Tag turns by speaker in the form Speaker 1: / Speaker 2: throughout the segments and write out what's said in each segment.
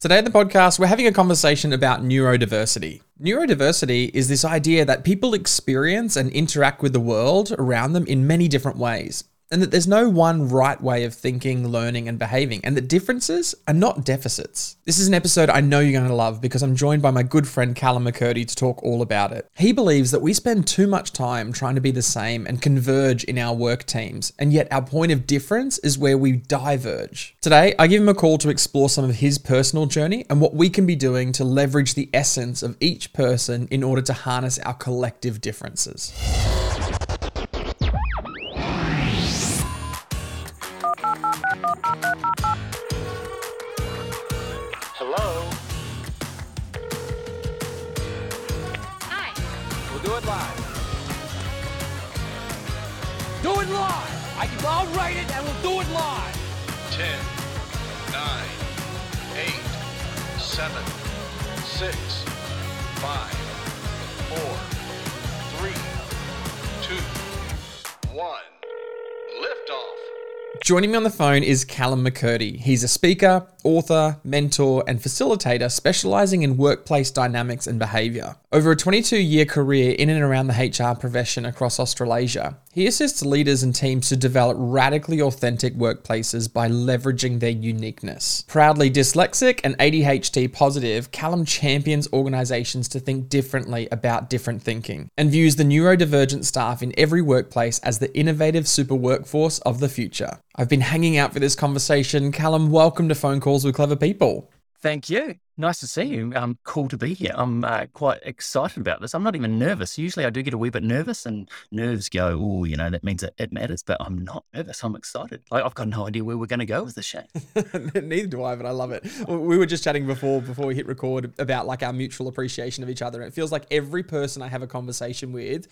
Speaker 1: Today in the podcast, we're having a conversation about neurodiversity. Neurodiversity is this idea that people experience and interact with the world around them in many different ways and that there's no one right way of thinking, learning, and behaving, and that differences are not deficits. This is an episode I know you're going to love because I'm joined by my good friend Callum McCurdy to talk all about it. He believes that we spend too much time trying to be the same and converge in our work teams, and yet our point of difference is where we diverge. Today, I give him a call to explore some of his personal journey and what we can be doing to leverage the essence of each person in order to harness our collective differences.
Speaker 2: Do it live! I can, I'll write it and we'll do it live!
Speaker 3: 10, 9, 8, 7, 6, 5, 4, 3, 2, 1. Liftoff.
Speaker 1: Joining me on the phone is Callum McCurdy. He's a speaker, author, mentor, and facilitator specializing in workplace dynamics and behavior. Over a 22 year career in and around the HR profession across Australasia, he assists leaders and teams to develop radically authentic workplaces by leveraging their uniqueness. Proudly dyslexic and ADHD positive, Callum champions organizations to think differently about different thinking and views the neurodivergent staff in every workplace as the innovative super workforce of the future. I've been hanging out for this conversation. Callum, welcome to Phone Calls with Clever People.
Speaker 4: Thank you. Nice to see you. Um, cool to be here. I'm uh, quite excited about this. I'm not even nervous. Usually I do get a wee bit nervous and nerves go, oh, you know, that means it, it matters, but I'm not nervous. I'm excited. Like I've got no idea where we're going to go with this show.
Speaker 1: Neither do I, but I love it. We were just chatting before before we hit record about like our mutual appreciation of each other. It feels like every person I have a conversation with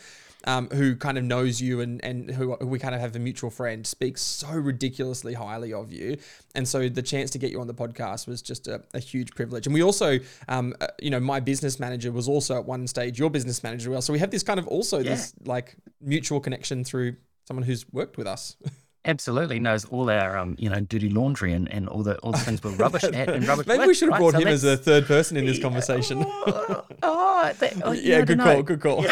Speaker 1: um, who kind of knows you and, and who, who we kind of have a mutual friend speaks so ridiculously highly of you. And so the chance to get you on the podcast was just a, a huge privilege. And we also, um, uh, you know, my business manager was also at one stage your business manager as well. So we have this kind of also
Speaker 4: Yeah.
Speaker 1: this like mutual connection through someone who's worked with us.
Speaker 4: Absolutely knows all our, um, you know, dirty laundry and, and all the all the things we're rubbish at and rubbish.
Speaker 1: Maybe we should have
Speaker 4: right?
Speaker 1: brought
Speaker 4: So
Speaker 1: him as a third person in this conversation.
Speaker 4: Oh, oh, that- oh,
Speaker 1: yeah, good call,
Speaker 4: know.
Speaker 1: good call.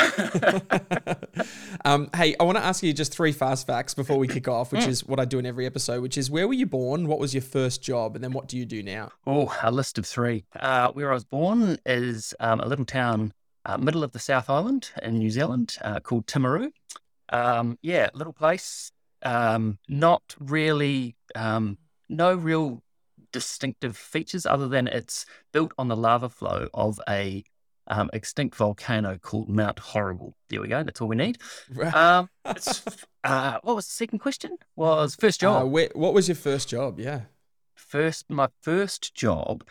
Speaker 1: um, hey, I want to ask you just three fast facts before we kick off, which is what I do in every episode, which is where were you born? What was your first job? And then what do you do now?
Speaker 4: Oh, a list of three. Uh, where I was born is um, a little town, uh, middle of the South Island in New Zealand, uh, called Timaru. Um, yeah, little place. Um, not really, um, no real distinctive features other than it's built on the lava flow of a um, extinct volcano called Mount Horrible. There we go. That's all we need. Um, it's, uh, what was the second question? Was first job
Speaker 1: Uh, where, what was your first job? Yeah.
Speaker 4: first my first job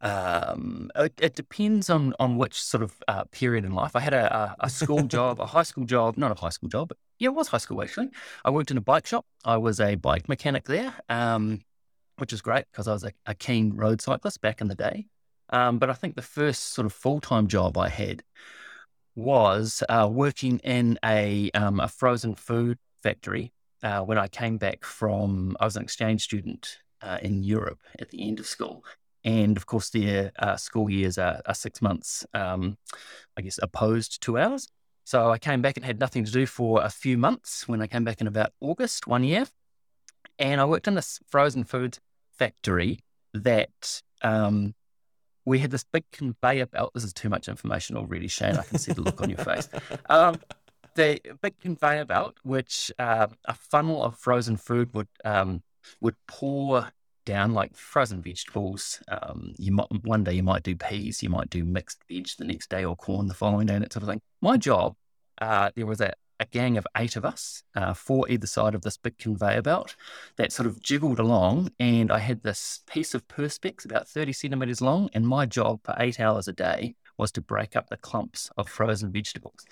Speaker 4: um it, it depends on on which sort of uh, period in life i had a, a, a school job a high school job not a high school job but yeah it was high school actually. I worked in a bike shop. I was a bike mechanic there um which is great because i was a, a keen road cyclist back in the day. Um but i think the first sort of full-time job i had was uh, working in a um, a frozen food factory uh, when I came back from I was an exchange student uh, in Europe at the end of school, and of course their uh, school years are, are six months, um, I guess, opposed to ours. So I came back and had nothing to do for a few months. When I came back in about August one year, and I worked in this frozen food factory that. Um, we had this big conveyor belt. This is too much information already, Shane. I can see the look on your face. Um, the big conveyor belt, which uh, a funnel of frozen food would um, would pour down like frozen vegetables. Um, you might one day you might do peas, you might do mixed veg the next day, or corn the following day, and that sort of thing. My job, uh, there was a, a gang of eight of us, uh, four either side of this big conveyor belt, that sort of jiggled along, and I had this piece of perspex about thirty centimeters long, and my job for eight hours a day was to break up the clumps of frozen vegetables.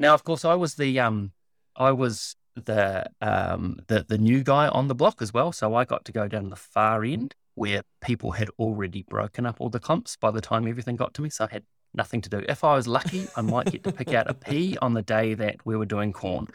Speaker 4: Now, of course, I was the um, I was the um, the the new guy on the block as well, so I got to go down the far end where people had already broken up all the clumps by the time everything got to me. So I had nothing to do. If I was lucky, I might get to pick out a pea on the day that we were doing corn.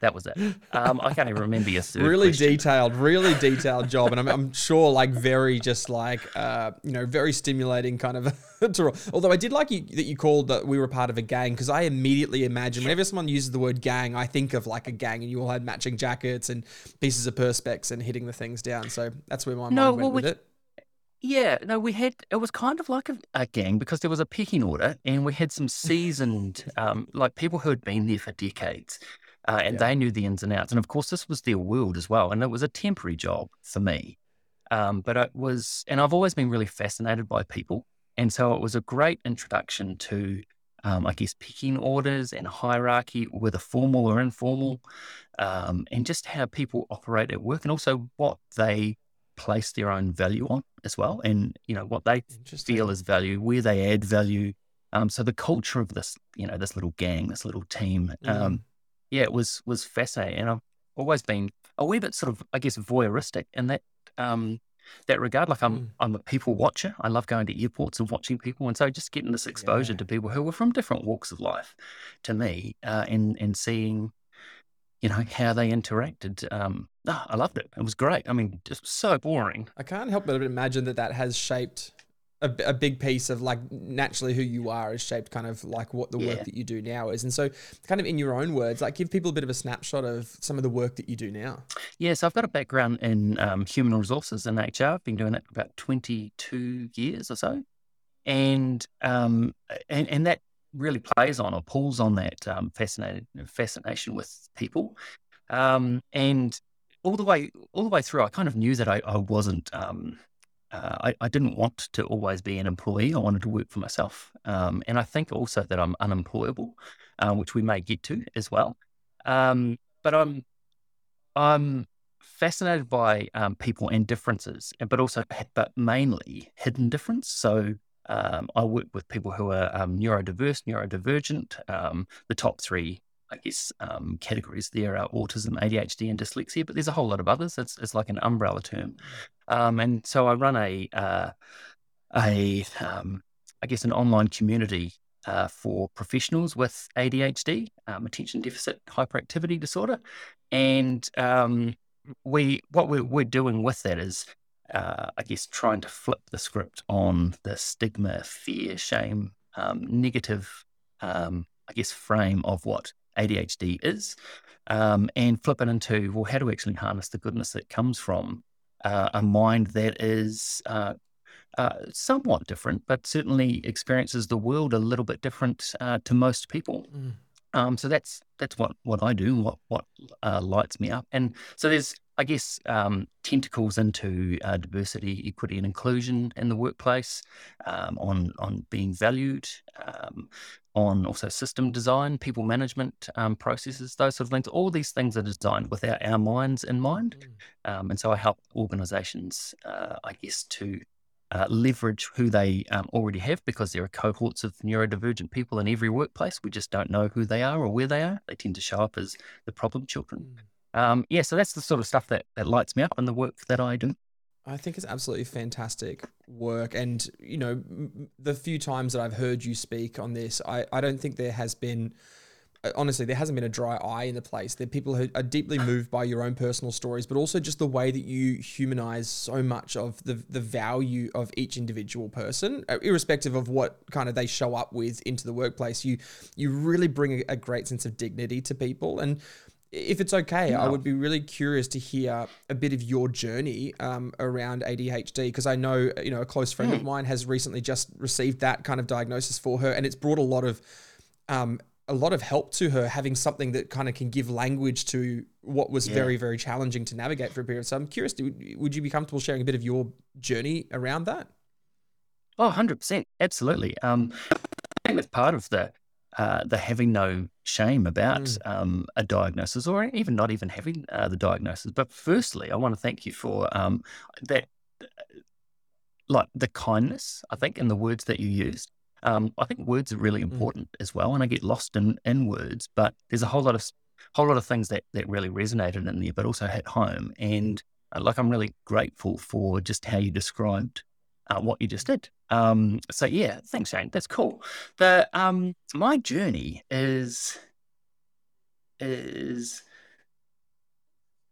Speaker 4: That was it. Um, I can't even remember your third
Speaker 1: really
Speaker 4: question.
Speaker 1: detailed, really detailed job, and I'm, I'm sure like very just like uh, you know very stimulating kind of. to, although I did like you that you called that we were part of a gang because I immediately imagine whenever someone uses the word gang, I think of like a gang, and you all had matching jackets and pieces of perspex and hitting the things down. So that's where my
Speaker 4: No,
Speaker 1: mind went
Speaker 4: well,
Speaker 1: with
Speaker 4: we-
Speaker 1: it.
Speaker 4: Yeah, no, we had it was kind of like a, a gang because there was a pecking order, and we had some seasoned, um, like people who had been there for decades, uh, and
Speaker 1: Yeah.
Speaker 4: they knew the ins and outs. And of course, this was their world as well, and it was a temporary job for me. Um, but it was, and I've always been really fascinated by people, and so it was a great introduction to, um, I guess, picking orders and hierarchy, whether formal or informal, um, and just how people operate at work, and also what they place their own value on as well, and you know what they feel as value, where they add value. Um, so the culture of this, you know, this little gang, this little team, um, yeah, it was was fascinating, and I've always been a wee bit sort of, I guess, voyeuristic in that um, that regard. Like I'm,
Speaker 1: Mm.
Speaker 4: I'm a people watcher. I love going to airports and watching people, and so just getting this exposure
Speaker 1: Yeah.
Speaker 4: to people who were from different walks of life, to me, uh, and and seeing, you know, how they interacted. Um, ah, I loved it. It was great. I mean, just so boring.
Speaker 1: I can't help but imagine that that has shaped a, a big piece of like naturally who you are is shaped kind of like what the work that you do now is. And so, kind of in your own words, like give people a bit of a snapshot of some of the work that you do now.
Speaker 4: Yeah, so I've got a background in um, human resources and HR. I've been doing it about 22 years or so. And, um, and, and that really plays on or pulls on that um, fascinated, fascination with people. Um, and all the way, all the way through, I kind of knew that I, I wasn't, um, uh, I, I didn't want to always be an employee. I wanted to work for myself. Um, and I think also that I'm unemployable, uh, which we may get to as well. Um, but I'm, I'm fascinated by um, people and differences, but also, but mainly hidden difference. So um, I work with people who are um, neurodiverse, neurodivergent. Um, the top three, I guess, um, categories there are autism, ADHD, and dyslexia. But there's a whole lot of others. It's, it's like an umbrella term. Um, and so I run a uh, a um, I guess an online community uh, for professionals with ADHD, um, attention deficit hyperactivity disorder, and um, we what we're, we're doing with that is, uh, I guess, trying to flip the script on the stigma, fear, shame, um, negative, um, I guess, frame of what ADHD is, um, and flip it into well, how do we actually harness the goodness that comes from uh, a mind that is uh, uh, somewhat different, but certainly experiences the world a little bit different uh, to most people.
Speaker 1: Mm.
Speaker 4: Um, so that's that's what what I do, what what uh, lights me up, and so there's I guess um, tentacles into uh, diversity, equity, and inclusion in the workplace, um, on on being valued, um, on also system design, people management um, processes, those sort of things. All these things are designed with our, our minds in mind, um, and so I help organisations, uh, I guess, to uh, leverage who they um, already have because there are cohorts of neurodivergent people in every workplace. We just don't know who they are or where they are. They tend to show up as the problem children. Um, yeah, so that's the sort of stuff that, that lights me up and the work that I do.
Speaker 1: I think it's absolutely fantastic work. And, you know, the few times that I've heard you speak on this, I, I don't think there has been, uh, honestly, there hasn't been a dry eye in the place. There are people who are deeply moved by your own personal stories, but also just the way that you humanize so much of the, the value of each individual person, uh, irrespective of what kind of they show up with into the workplace. You, you really bring a, a great sense of dignity to people. And, if it's okay, I would be really curious to hear a bit of your journey um, around ADHD because I know you know a close friend of mine has recently just received that kind of diagnosis for her, and it's brought a lot of um, a lot of help to her having something that kind of can give language to what was
Speaker 4: Yeah.
Speaker 1: very very challenging to navigate for a period. So I'm curious, would you be comfortable sharing a bit of your journey around that?
Speaker 4: Oh, 100%. Absolutely. Um, I think that's part of the uh, the having no shame about
Speaker 1: Mm.
Speaker 4: um, a diagnosis or even not even having uh, the diagnosis. But firstly, I want to thank you for um, that, uh, like the kindness, I think, in the words that you used. Um, I think words are really
Speaker 1: Mm.
Speaker 4: important as well, and I get lost in, in words. But there's a whole lot of whole lot of things that that really resonated in there, but also hit home. And uh, like, I'm really grateful for just how you described uh, what you just did. Um, so yeah, thanks, Shane. That's cool. The um, my journey is is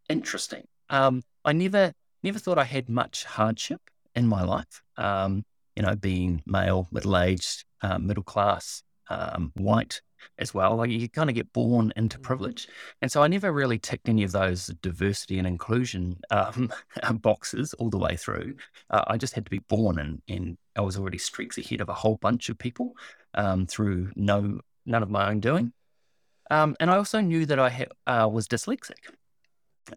Speaker 4: interesting. Um, I never never thought I had much hardship in my life. Um, you know, being male, middle aged, uh, middle class, um, white as well. Like you kind of get born into privilege, and so I never really ticked any of those diversity and inclusion um, boxes all the way through. Uh, I just had to be born, and and I was already streaks ahead of a whole bunch of people um, through no none of my own doing. Um, and I also knew that I ha- uh, was dyslexic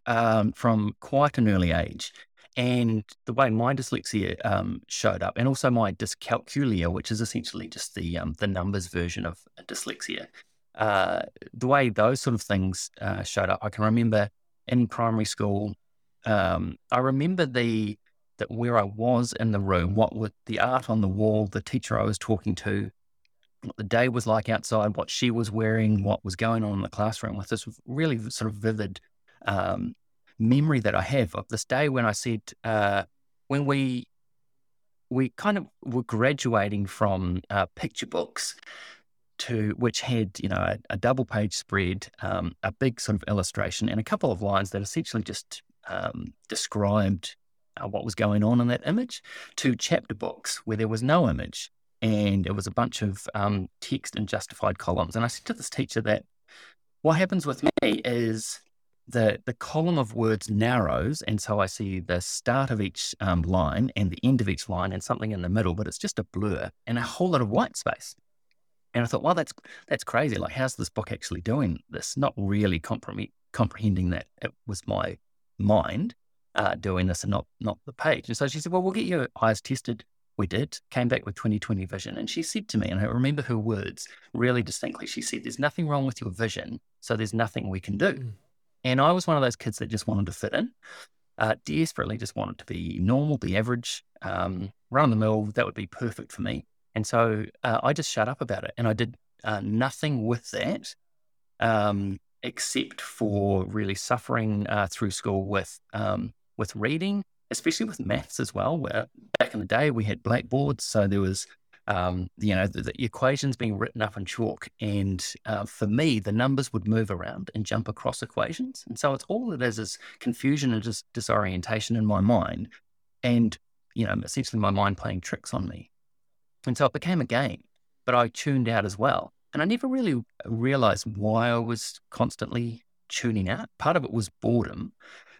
Speaker 4: um, from quite an early age. And the way my dyslexia um, showed up, and also my dyscalculia, which is essentially just the um, the numbers version of dyslexia, uh, the way those sort of things uh, showed up, I can remember in primary school. Um, I remember the that where I was in the room, what with the art on the wall, the teacher I was talking to, what the day was like outside, what she was wearing, what was going on in the classroom, with this really sort of vivid um, memory that I have of this day when I said, uh, when we we kind of were graduating from uh, picture books to which had you know a, a double page spread, um, a big sort of illustration, and a couple of lines that essentially just um, described uh, what was going on in that image, to chapter books where there was no image and it was a bunch of um, text and justified columns. And I said to this teacher that what happens with me is the the column of words narrows, and so I see the start of each um, line and the end of each line, and something in the middle, but it's just a blur and a whole lot of white space. And I thought, well, that's that's crazy. Like, how's this book actually doing this? Not really compre- comprehending that it was my mind uh, doing this and not not the page. And so she said, well, we'll get your eyes tested. We did. Came back with 20/20 vision, and she said to me, and I remember her words really distinctly. She said, "There's nothing wrong with your vision, so there's nothing we can do." Mm. And I was one of those kids that just wanted to fit in, uh, desperately just wanted to be normal, be average, um, run the mill. That would be perfect for me. And so uh, I just shut up about it, and I did uh, nothing with that, um, except for really suffering uh, through school with um, with reading, especially with maths as well. Where back in the day we had blackboards, so there was um, you know, the, the, equations being written up in chalk. And uh, for me, the numbers would move around and jump across equations. And so it's all it is is confusion and just disorientation in my mind. And, you know, essentially my mind playing tricks on me. And so it became a game, but I tuned out as well. And I never really realized why I was constantly tuning out. Part of it was boredom.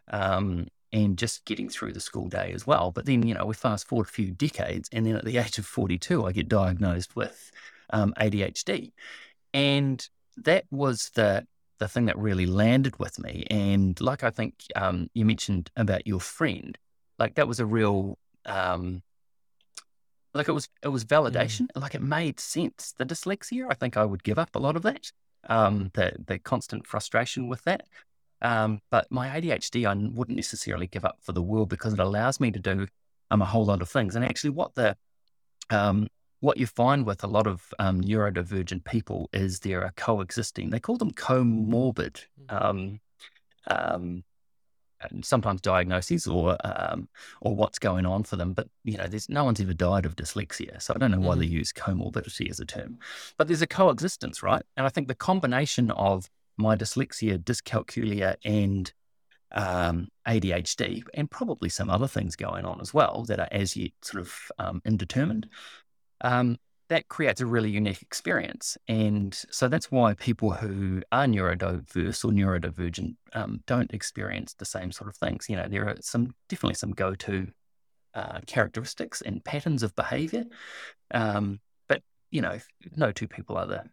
Speaker 4: Um, and just getting through the school day as well. But then, you know, we fast forward a few decades, and then at the age of 42, I get diagnosed with um, ADHD. And that was the the thing that really landed with me. And like I think um, you mentioned about your friend, like that was a real, um, like it was it was validation. Mm. Like it made sense. The dyslexia, I think I would give up a lot of that. Um, the the constant frustration with that. Um, but my ADHD, I wouldn't necessarily give up for the world because it allows me to do um, a whole lot of things. And actually, what the um, what you find with a lot of um, neurodivergent people is there are coexisting. They call them comorbid, mm. um, um, sometimes diagnoses or um, or what's going on for them. But you know, there's no one's ever died of dyslexia, so I don't know why mm. they use comorbidity as a term. But there's a coexistence, right? And I think the combination of my dyslexia, dyscalculia, and um, ADHD, and probably some other things going on as well that are as yet sort of um, indetermined. Um, that creates a really unique experience. And so that's why people who are neurodiverse or neurodivergent um, don't experience the same sort of things. You know, there are some definitely some go to uh, characteristics and patterns of behavior. Um, but, you know, no two people are the,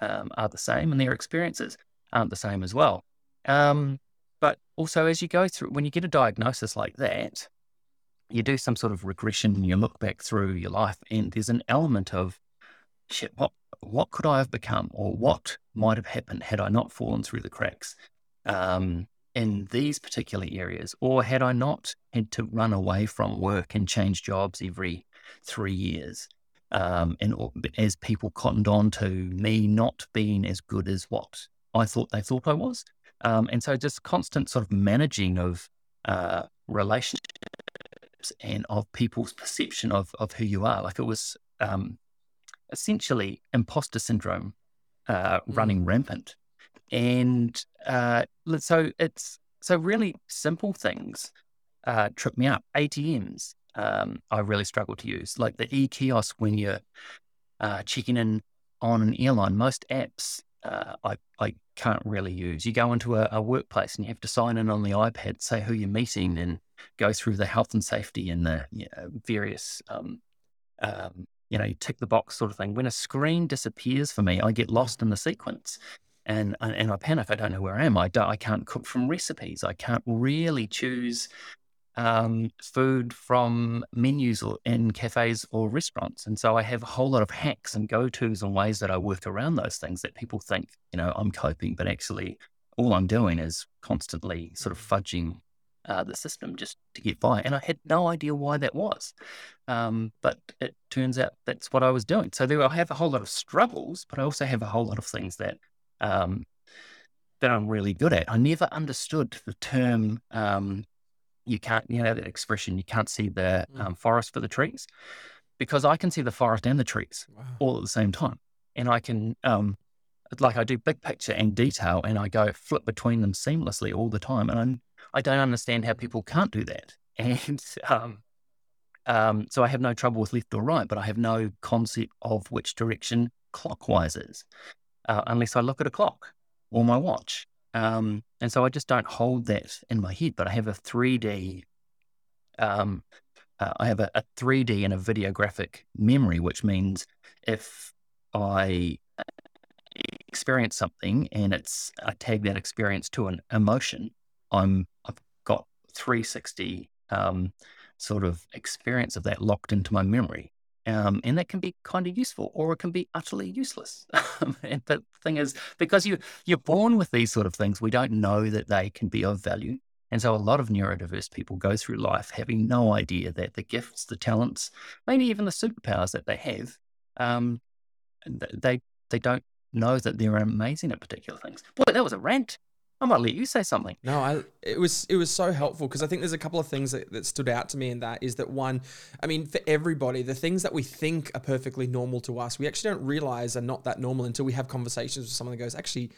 Speaker 4: um, are the same and their experiences aren't the same as well. Um, but also, as you go through, when you get a diagnosis like that, you do some sort of regression and you look back through your life, and there's an element of shit. What what could I have become, or what might have happened had I not fallen through the cracks um, in these particular areas, or had I not had to run away from work and change jobs every three years? Um, and as people cottoned on to me not being as good as what I thought they thought I was. Um, and so just constant sort of managing of uh, relationships and of people's perception of, of who you are. Like it was um, essentially imposter syndrome uh, running mm. rampant. And uh, so it's so really simple things uh, trip me up. ATMs, um, I really struggle to use, like the e kiosk when you're uh, checking in on an airline. Most apps uh, I I can't really use. You go into a, a, workplace and you have to sign in on the iPad, say who you're meeting, and go through the health and safety and the you know, various um, um, you know, tick the box sort of thing. When a screen disappears for me, I get lost in the sequence and and I panic. I don't know where I am. I I can't cook from recipes. I can't really choose um, food from menus or in cafes or restaurants. And so I have a whole lot of hacks and go tos and ways that I work around those things that people think, you know, I'm coping, but actually all I'm doing is constantly sort of fudging uh, the system just to get by. And I had no idea why that was. Um, but it turns out that's what I was doing. So there I have a whole lot of struggles, but I also have a whole lot of things that um, that I'm really good at. I never understood the term um, you can't, you know, that expression, you can't see the mm. um, forest for the trees because I can see the forest and the trees wow. all at the same time. And I can, um, like, I do big picture and detail and I go flip between them seamlessly all the time. And I'm, I don't understand how people can't do that. And um, um, so I have no trouble with left or right, but I have no concept of which direction clockwise is uh, unless I look at a clock or my watch. Um, and so I just don't hold that in my head, but I have a 3D, um, uh, I have a, a 3D and a videographic memory, which means if I experience something and it's I tag that experience to an emotion, I'm I've got 360 um, sort of experience of that locked into my memory. Um, and that can be kind of useful or it can be utterly useless. and the thing is, because you, you're born with these sort of things, we don't know that they can be of value. And so a lot of neurodiverse people go through life having no idea that the gifts, the talents, maybe even the superpowers that they have, um, they, they don't know that they're amazing at particular things. Boy, that was a rant. I might let you say something.
Speaker 1: No, I it was it was so helpful because I think there's a couple of things that, that stood out to me in that is that one, I mean, for everybody, the things that we think are perfectly normal to us, we actually don't realize are not that normal until we have conversations with someone that goes, actually,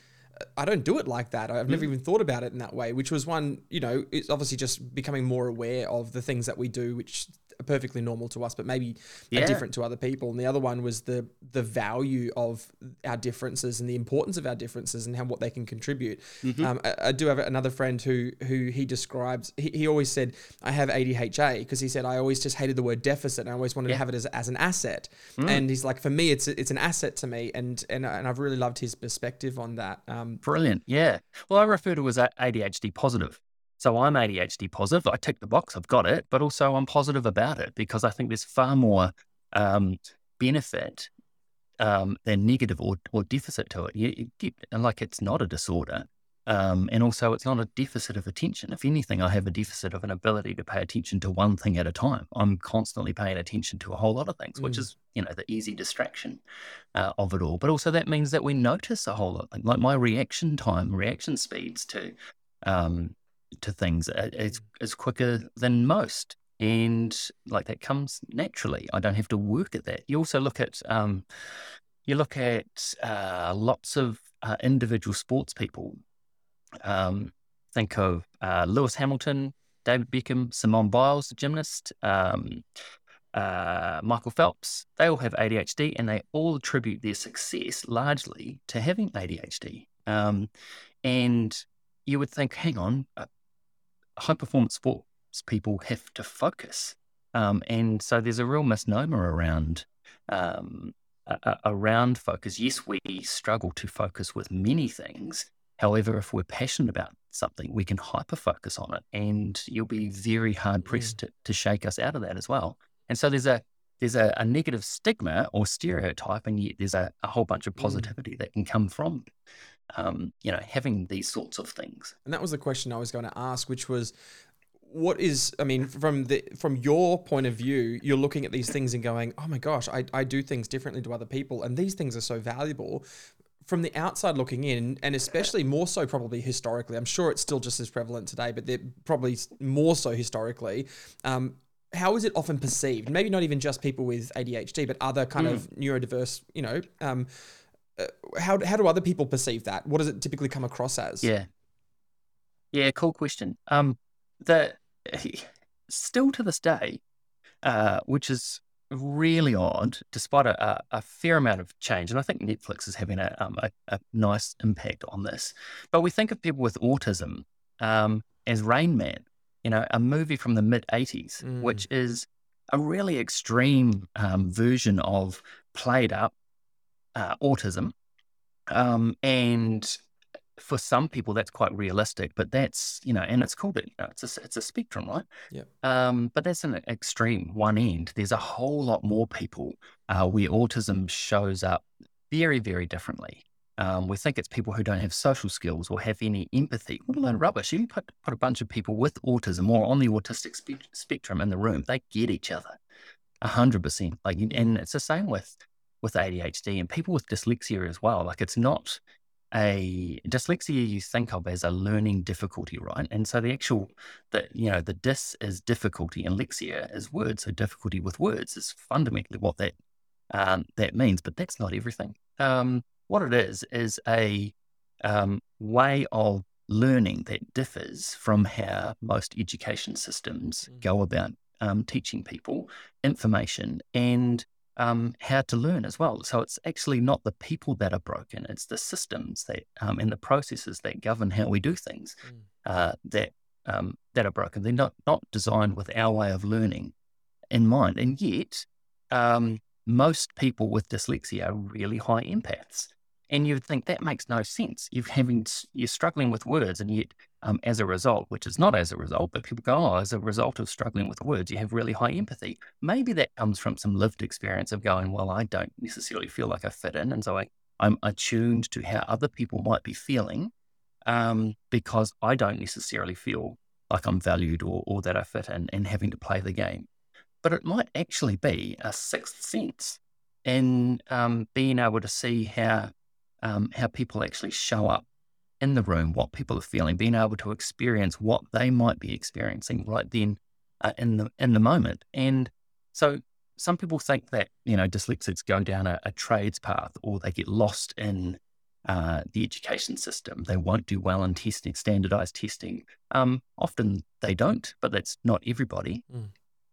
Speaker 1: I don't do it like that. I've never mm. even thought about it in that way, which was one, you know, it's obviously just becoming more aware of the things that we do, which perfectly normal to us, but maybe yeah. are different to other people. And the other one was the the value of our differences and the importance of our differences and how what they can contribute. Mm-hmm. Um, I, I, do have another friend who who he describes. He, he always said, "I have ADHA" because he said I always just hated the word deficit and I always wanted yeah. to have it as, as an asset. Mm. And he's like, for me, it's it's an asset to me, and and and I've really loved his perspective on that.
Speaker 4: Um, Brilliant, yeah. Well, I refer to as ADHD positive so I'm ADHD positive. I tick the box, I've got it, but also I'm positive about it because I think there's far more um, benefit um, than negative or, or deficit to it. You, you, and like it's not a disorder. Um, and also, it's not a deficit of attention. If anything, I have a deficit of an ability to pay attention to one thing at a time. I'm constantly paying attention to a whole lot of things, mm. which is, you know, the easy distraction uh, of it all. But also, that means that we notice a whole lot. Like my reaction time, reaction speeds to um, to things. It's, it's quicker than most. And like that comes naturally. I don't have to work at that. You also look at, um, you look at uh, lots of uh, individual sports people. Um, think of uh, Lewis Hamilton, David Beckham, Simone Biles, the gymnast, um, uh, Michael Phelps. They all have ADHD and they all attribute their success largely to having ADHD. Um, and you would think, hang on, uh, high performance sports people have to focus. Um, and so there's a real misnomer around um, around focus. Yes, we struggle to focus with many things. However, if we're passionate about something, we can hyper focus on it, and you'll be very hard pressed mm. to, to shake us out of that as well. And so there's a there's a, a, negative stigma or stereotype, and yet there's a, a whole bunch of mm. positivity mm. that can come from, um, you know, having these sorts of things.
Speaker 1: And that was the question I was going to ask, which was, what is? I mean, from the from your point of view, you're looking at these things and going, oh my gosh, I, I do things differently to other people, and these things are so valuable. From the outside looking in, and especially more so probably historically, I'm sure it's still just as prevalent today, but they're probably more so historically. Um, how is it often perceived? Maybe not even just people with ADHD, but other kind mm. of neurodiverse, you know, um, uh, how, how do other people perceive that? What does it typically come across as?
Speaker 4: Yeah. Yeah, cool question. Um, the still to this day, uh, which is really odd, despite a, a, a fair amount of change, and I think Netflix is having a, um, a, a nice impact on this. But we think of people with autism um, as Rain Man, you know, a movie from the mid '80s,
Speaker 1: Mm.
Speaker 4: which is a really extreme um, version of played up uh, autism, um, and for some people that's quite realistic, but that's you know, and it's called it. You know, it's a it's a spectrum, right?
Speaker 1: Yep.
Speaker 4: Um, but that's an extreme one end. There's a whole lot more people uh, where autism shows up very very differently. Um, we think it's people who don't have social skills or have any empathy, let alone rubbish. You put, put a bunch of people with autism or on the autistic spe- spectrum in the room, they get each other, a hundred percent. Like, and it's the same with with ADHD and people with dyslexia as well. Like, it's not a dyslexia you think of as a learning difficulty, right? And so the actual, that you know, the dys is difficulty and lexia is words. So difficulty with words is fundamentally what that um, that means, but that's not everything. Um, what it is is a um, way of learning that differs from how most education systems
Speaker 1: Mm.
Speaker 4: go about um, teaching people information and um, how to learn as well. So it's actually not the people that are broken; it's the systems that um, and the processes that govern how we do things
Speaker 1: Mm.
Speaker 4: uh, that um, that are broken. They're not not designed with our way of learning in mind, and yet um, most people with dyslexia are really high empaths. And you'd think that makes no sense. You're having you're struggling with words, and yet um, as a result, which is not as a result, but people go, oh, as a result of struggling with words, you have really high empathy. Maybe that comes from some lived experience of going, well, I don't necessarily feel like I fit in, and so I, I'm attuned to how other people might be feeling, um, because I don't necessarily feel like I'm valued or, or that I fit in, and having to play the game. But it might actually be a sixth sense in um, being able to see how um, how people actually show up in the room, what people are feeling, being able to experience what they might be experiencing right then uh, in the in the moment. And so some people think that you know dyslexics go down a, a trades path or they get lost in uh, the education system. They won't do well in testing, standardized testing. Um, often they don't, but that's not everybody.
Speaker 1: Mm.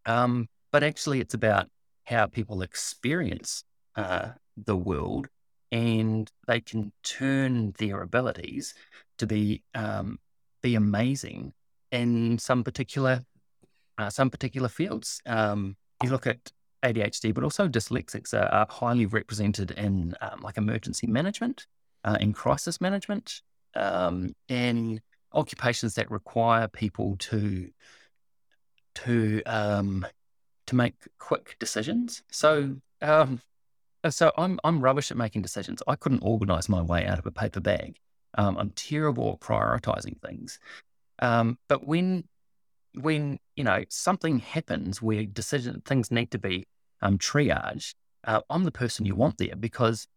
Speaker 4: Um, but actually, it's about how people experience uh, the world and they can turn their abilities to be um, be amazing in some particular uh, some particular fields. Um, you look at ADHD, but also dyslexics are, are highly represented in um, like emergency management, uh, in crisis management, um, in occupations that require people to to um, to make quick decisions. So um, so I'm I'm rubbish at making decisions. I couldn't organize my way out of a paper bag. Um, I'm terrible at prioritizing things. Um, but when when you know something happens where decision things need to be um, triaged, uh, I'm the person you want there because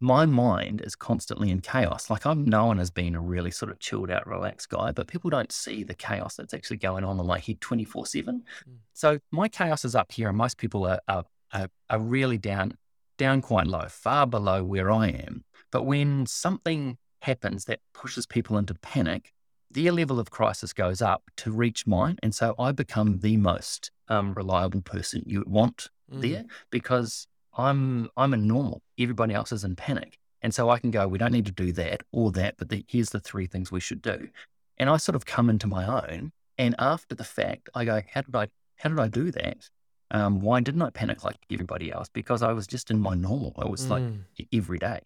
Speaker 4: my mind is constantly in chaos. Like I'm known as being a really sort of chilled out, relaxed guy, but people don't see the chaos that's actually going on in my head 24 seven.
Speaker 1: Mm.
Speaker 4: So my chaos is up here, and most people are, are are are really down down quite low, far below where I am. But when something happens that pushes people into panic, their level of crisis goes up to reach mine, and so I become the most um, reliable person you want
Speaker 1: Mm.
Speaker 4: there because I'm I'm a normal. Everybody else is in panic, and so I can go. We don't need to do that or that, but the, here's the three things we should do. And I sort of come into my own, and after the fact, I go, how did I how did I do that? Um, why didn't I panic like everybody else? Because I was just in my normal. I was like
Speaker 1: Mm.
Speaker 4: e- every day.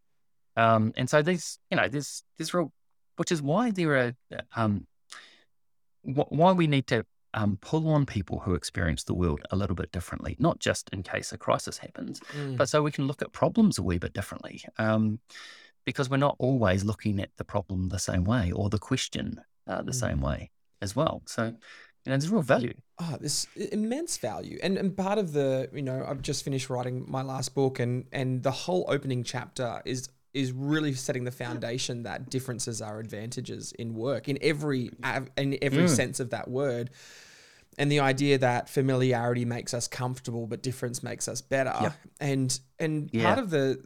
Speaker 4: Um, and so these, you know, there's, there's real, which is why there are, um, wh- why we need to um, pull on people who experience the world a little bit differently, not just in case a crisis happens,
Speaker 1: Mm.
Speaker 4: but so we can look at problems a wee bit differently. Um, because we're not always looking at the problem the same way or the question uh, the
Speaker 1: Mm.
Speaker 4: same way as well. So, you know, there's real value.
Speaker 1: oh, this immense value. And and part of the, you know, I've just finished writing my last book and and the whole opening chapter is is really setting the foundation that differences are advantages in work in every in every
Speaker 4: Mm.
Speaker 1: sense of that word. And the idea that familiarity makes us comfortable, but difference makes us better.
Speaker 4: Yep.
Speaker 1: And and
Speaker 4: Yeah.
Speaker 1: part of the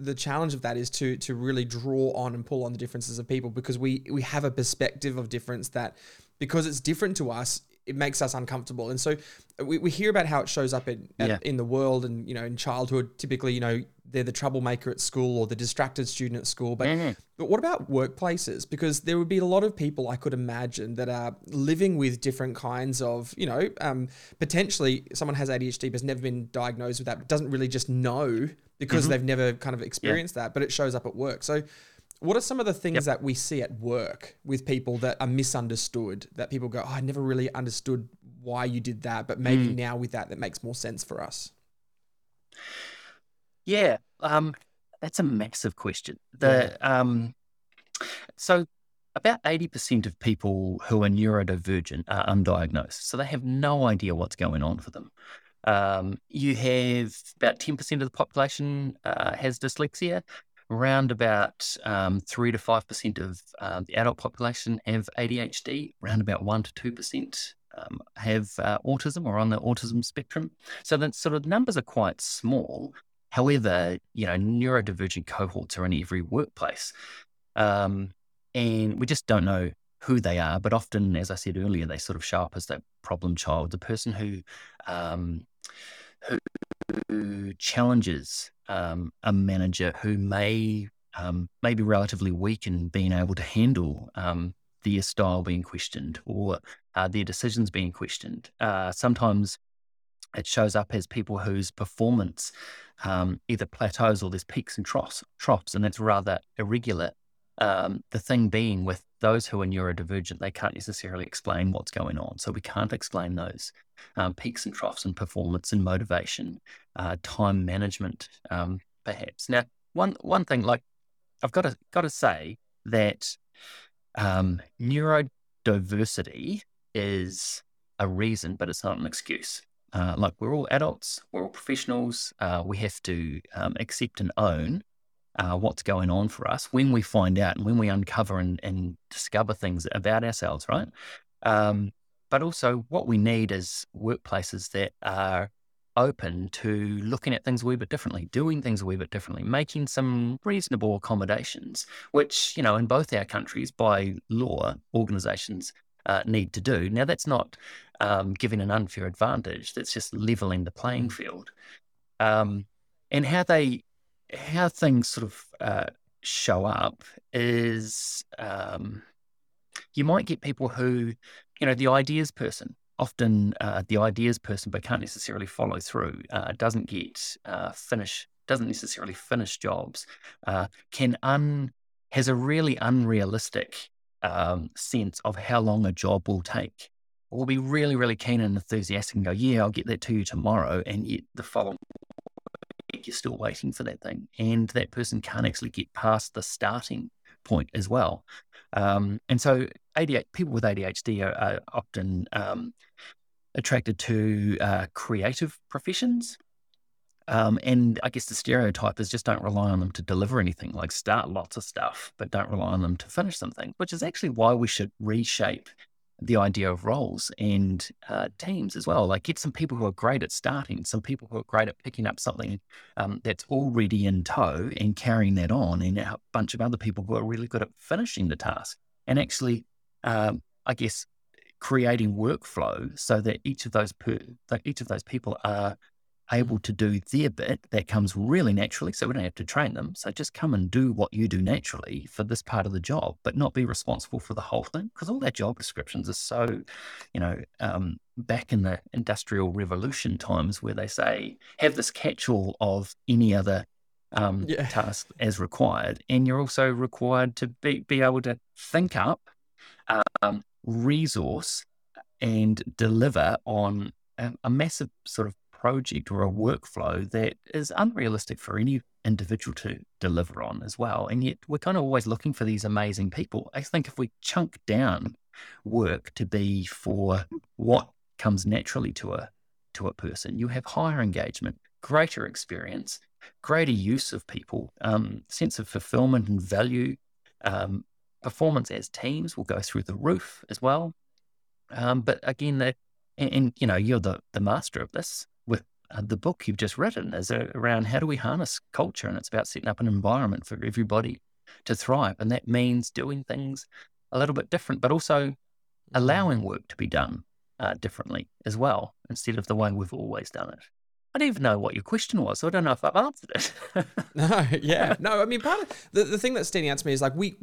Speaker 1: the challenge of that is to to really draw on and pull on the differences of people because we we have a perspective of difference that because it's different to us it makes us uncomfortable and so we, we hear about how it shows up in
Speaker 4: Yeah.
Speaker 1: in the world and you know in childhood typically you know they're the troublemaker at school or the distracted student at school but
Speaker 4: Mhm.
Speaker 1: but what about workplaces because there would be a lot of people i could imagine that are living with different kinds of you know um, potentially someone has adhd but has never been diagnosed with that but doesn't really just know because
Speaker 4: Mm-hmm.
Speaker 1: they've never kind of experienced that but it shows up at work so what are some of the things
Speaker 4: Yep.
Speaker 1: that we see at work with people that are misunderstood that people go oh, i never really understood why you did that but
Speaker 4: Mm.
Speaker 1: maybe now with that that makes more sense for us
Speaker 4: Yeah, um, that's a massive question. The um, so about eighty percent of people who are neurodivergent are undiagnosed, so they have no idea what's going on for them. Um, you have about ten percent of the population uh, has dyslexia. Around about um, three to five percent of um, the adult population have ADHD. Around about one to two percent um, have uh, autism or on the autism spectrum. So the sort of numbers are quite small. However, you know, neurodivergent cohorts are in every workplace. Um, and we just don't know who they are. But often, as I said earlier, they sort of show up as that problem child, the person who um, who challenges um, a manager who may um, may be relatively weak in being able to handle um, their style being questioned or uh, their decisions being questioned. Uh, sometimes it shows up as people whose performance um, either plateaus or there's peaks and troughs, troughs and it's rather irregular. Um, the thing being with those who are neurodivergent, they can't necessarily explain what's going on. So we can't explain those um, peaks and troughs in performance and motivation, uh, time management, um, perhaps. Now, one one thing, like I've got to got to say that um, neurodiversity is a reason, but it's not an excuse. Uh, like we're all adults, we're all professionals. Uh, we have to um, accept and own uh, what's going on for us when we find out and when we uncover and, and discover things about ourselves, right? Um, but also, what we need is workplaces that are open to looking at things a wee bit differently, doing things a wee bit differently, making some reasonable accommodations, which, you know, in both our countries, by law, organizations uh, need to do. Now, that's not um, giving an unfair advantage, that's just leveling the playing field. Um, and how they, how things sort of uh, show up is um, you might get people who, you know, the ideas person, often uh, the ideas person, but can't necessarily follow through, uh, doesn't get uh, finish, doesn't necessarily finish jobs, uh, can un, has a really unrealistic um, sense of how long a job will take. Will be really, really keen and enthusiastic and go, yeah, I'll get that to you tomorrow, and yet the following you're still waiting for that thing, and that person can't actually get past the starting point as well. Um, and so, ADHD, people with ADHD are, are often um, attracted to uh, creative professions. Um, and I guess the stereotype is just don't rely on them to deliver anything, like start lots of stuff, but don't rely on them to finish something, which is actually why we should reshape the idea of roles and uh, teams as well. Like get some people who are great at starting, some people who are great at picking up something um, that's already in tow and carrying that on, and a bunch of other people who are really good at finishing the task and actually, um, I guess, creating workflow so that each of those per, each of those people are able to do their bit that comes really naturally. So we don't have to train them. So just come and do what you do naturally for this part of the job, but not be responsible for the whole thing. Because all their job descriptions are so, you know, um, back in the industrial revolution times where they say, have this catch all of any other um,
Speaker 1: Yeah.
Speaker 4: task as required. And you're also required to be, be able to think up, um, resource, and deliver on a, a massive sort of project or a workflow that is unrealistic for any individual to deliver on as well. And yet we're kind of always looking for these amazing people. I think if we chunk down work to be for what comes naturally to a to a person, you have higher engagement, greater experience, greater use of people, um, sense of fulfillment and value. Um, performance as teams will go through the roof as well. Um, but again, the, and, and you know you're the the master of this uh, the book you've just written is uh, around how do we harness culture, and it's about setting up an environment for everybody to thrive, and that means doing things a little bit different, but also allowing work to be done uh, differently as well, instead of the way we've always done it. I don't even know what your question was, so I don't know if I've answered it.
Speaker 1: No, yeah, no. I mean, part of the, the thing that's standing out to me is like we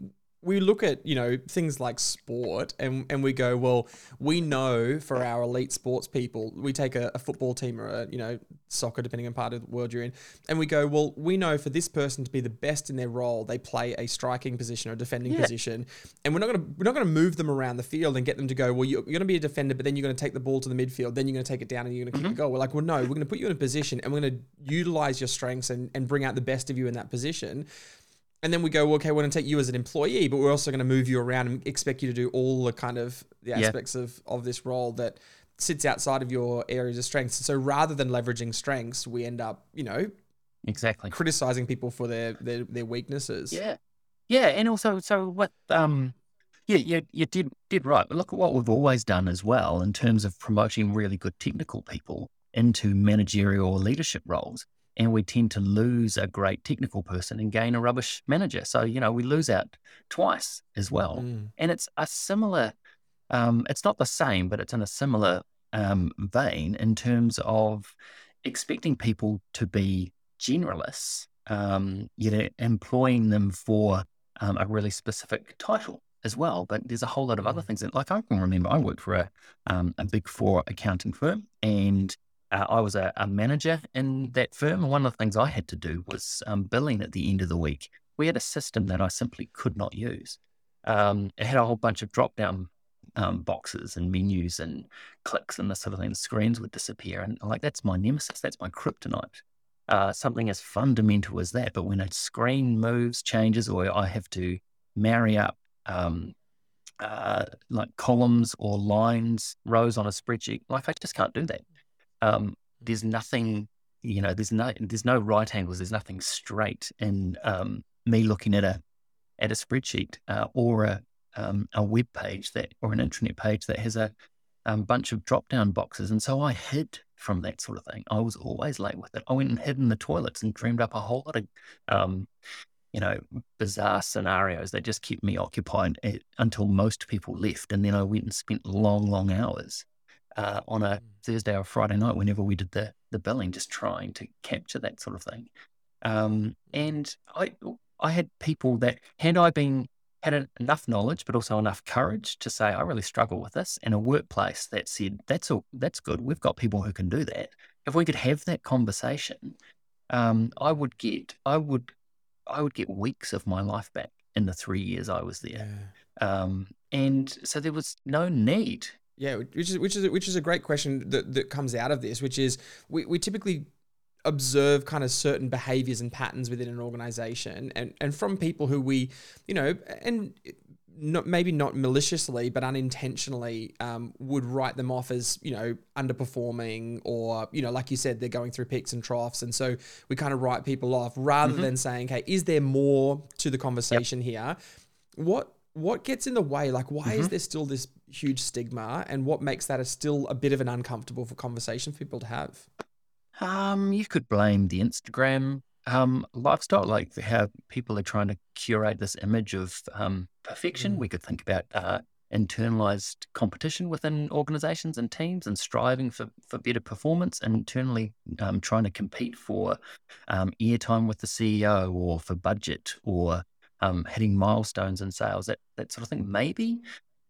Speaker 1: we look at you know things like sport and and we go well we know for our elite sports people we take a, a, football team or a you know soccer depending on part of the world you're in and we go well we know for this person to be the best in their role they play a striking position or a defending yeah. position and we're not going to we're not going to move them around the field and get them to go well you're, you're going to be a defender but then you're going to take the ball to the midfield then you're going to take it down and you're going to kick mm-hmm. a goal we're like well no we're going to put you in a position and we're going to utilize your strengths and, and bring out the best of you in that position and then we go, well, okay, we're going to take you as an employee, but we're also going to move you around and expect you to do all the kind of the aspects yeah. of, of this role that sits outside of your areas of strengths. So rather than leveraging strengths, we end up, you know,
Speaker 4: exactly
Speaker 1: criticizing people for their their, their weaknesses.
Speaker 4: Yeah, yeah, and also, so what? Um, yeah, you, you did did right. But look at what we've always done as well in terms of promoting really good technical people into managerial leadership roles and we tend to lose a great technical person and gain a rubbish manager. So, you know, we lose out twice as well. Mm. And it's a similar, um, it's not the same, but it's in a similar um, vein in terms of expecting people to be generalists, um, you know, employing them for um, a really specific title as well. But there's a whole lot of other mm. things. That, like I can remember, I worked for a, um, a big four accounting firm and uh, I was a, a, manager in that firm, and one of the things I had to do was um, billing at the end of the week. We had a system that I simply could not use. Um, it had a whole bunch of drop down um, boxes and menus and clicks and this sort of thing. The screens would disappear, and like that's my nemesis. That's my kryptonite. Uh, something as fundamental as that. But when a screen moves, changes, or I have to marry up um, uh, like columns or lines, rows on a spreadsheet, like I just can't do that um, there's nothing, you know, there's no there's no right angles, there's nothing straight in um, me looking at a at a spreadsheet uh, or a um, a web page that or an internet page that has a um, bunch of drop down boxes, and so I hid from that sort of thing. I was always late with it. I went and hid in the toilets and dreamed up a whole lot of um, you know, bizarre scenarios that just kept me occupied until most people left. And then I went and spent long, long hours uh, on a hmm. Thursday or Friday night whenever we did the the billing, just trying to capture that sort of thing. Um, and I I had people that had I been had enough knowledge, but also enough courage to say I really struggle with this, and a workplace that said that's all that's good. We've got people who can do that. If we could have that conversation, um, I would get I would I would get weeks of my life back in the three years I was there. Yeah. Um, and so there was no need
Speaker 1: yeah, which is which is which is a great question that, that comes out of this, which is we, we typically observe kind of certain behaviors and patterns within an organization and and from people who we you know and not maybe not maliciously but unintentionally um, would write them off as you know underperforming or you know like you said they're going through peaks and troughs and so we kind of write people off rather mm-hmm. than saying hey is there more to the conversation yep. here what what gets in the way? Like, why mm-hmm. is there still this huge stigma, and what makes that a still a bit of an uncomfortable for conversation for people to have?
Speaker 4: Um, you could blame the Instagram um, lifestyle, like how people are trying to curate this image of um, perfection. Mm. We could think about uh, internalized competition within organizations and teams and striving for, for better performance and internally um, trying to compete for um, airtime with the CEO or for budget or um, hitting milestones in sales, that, that sort of thing, maybe.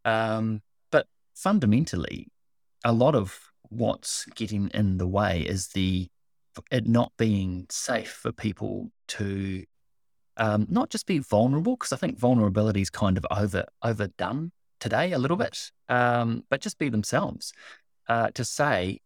Speaker 4: Um, but fundamentally, a lot of what's getting in the way is the it not being safe for people to um, not just be vulnerable, because I think vulnerability is kind of over overdone today a little bit, um, but just be themselves. Uh, to say,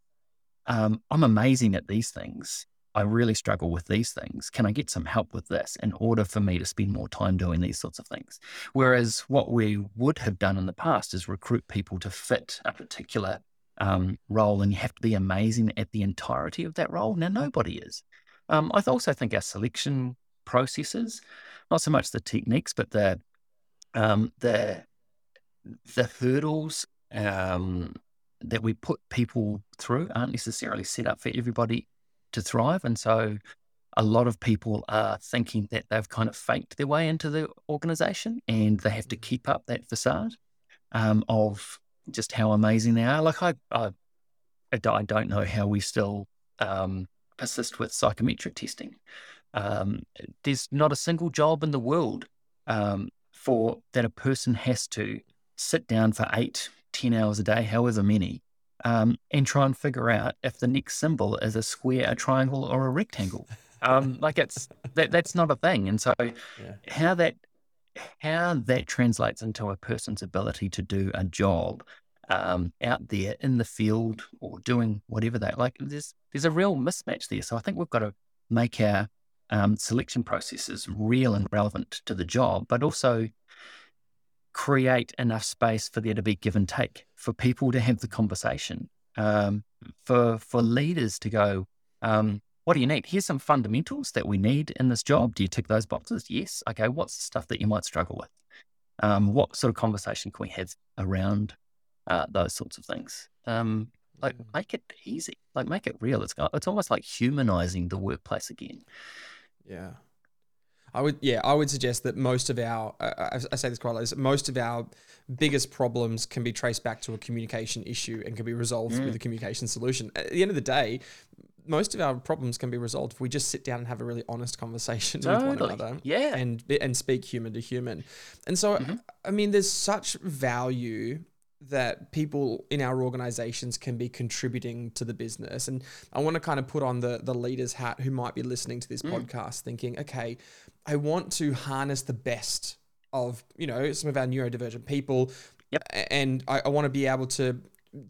Speaker 4: um, I'm amazing at these things, I really struggle with these things. Can I get some help with this in order for me to spend more time doing these sorts of things? Whereas what we would have done in the past is recruit people to fit a particular um, role, and you have to be amazing at the entirety of that role. Now, nobody is. Um, I also think our selection processes, not so much the techniques, but the um, the the hurdles um, that we put people through aren't necessarily set up for everybody to thrive. And so a lot of people are thinking that they've kind of faked their way into the organization and they have to keep up that facade um, of just how amazing they are. Like I, I, I don't know how we still um, persist with psychometric testing. Um, there's not a single job in the world um, for that a person has to sit down for eight, ten hours a day, however many, um, and try and figure out if the next symbol is a square, a triangle, or a rectangle. Um, like it's that that's not a thing. And so, yeah. how that how that translates into a person's ability to do a job um, out there in the field or doing whatever they like, there's there's a real mismatch there. So I think we've got to make our um, selection processes real and relevant to the job, but also create enough space for there to be give and take, for people to have the conversation, um, for for leaders to go, um, what do you need? Here's some fundamentals that we need in this job. Do you tick those boxes? Yes. Okay. What's the stuff that you might struggle with? Um, what sort of conversation can we have around uh, those sorts of things? Um, like make it easy, like make it real. It's it's almost like humanizing the workplace again.
Speaker 1: Yeah. I would, yeah, I would suggest that most of our, uh, I say this quite a lot, most of our biggest problems can be traced back to a communication issue and can be resolved mm. with a communication solution. At the end of the day, most of our problems can be resolved if we just sit down and have a really honest conversation totally. with one another.
Speaker 4: Yeah.
Speaker 1: And and speak human to human. And so mm-hmm. I mean there's such value that people in our organizations can be contributing to the business. And I want to kind of put on the the leader's hat who might be listening to this mm. podcast thinking, okay, I want to harness the best of, you know, some of our neurodivergent people.
Speaker 4: Yep.
Speaker 1: And I, I want to be able to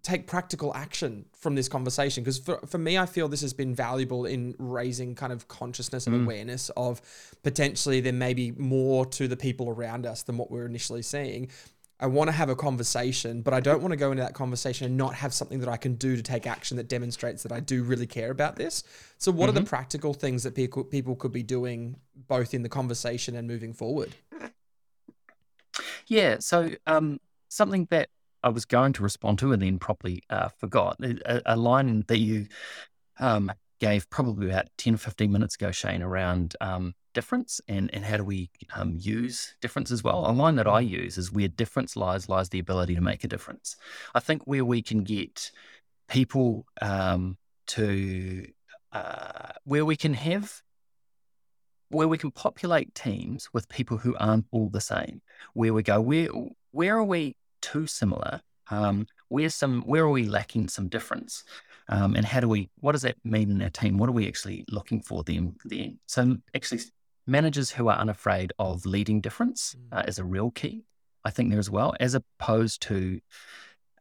Speaker 1: take practical action from this conversation because for, for me i feel this has been valuable in raising kind of consciousness and mm. awareness of potentially there may be more to the people around us than what we're initially seeing i want to have a conversation but i don't want to go into that conversation and not have something that i can do to take action that demonstrates that i do really care about this so what mm-hmm. are the mm-hmm. practical things that people people could be doing both in the conversation and moving forward
Speaker 4: yeah so um something that I was going to respond to and then probably uh, forgot. A, a, line that you um, gave probably about 10 or 15 minutes ago, Shane, around um, difference and, and how do we um, use difference as well. A line that I use is where difference lies, lies the ability to make a difference. I think where we can get people um, to, uh, where we can have where we can populate teams with people who aren't all the same, where we go, where where are we too similar? Um, where's some where are we lacking some difference? Um, and how do we what does that mean in our team? What are we actually looking for them then? So actually managers who are unafraid of leading difference mm. uh, is a real key, I think there as well, as opposed to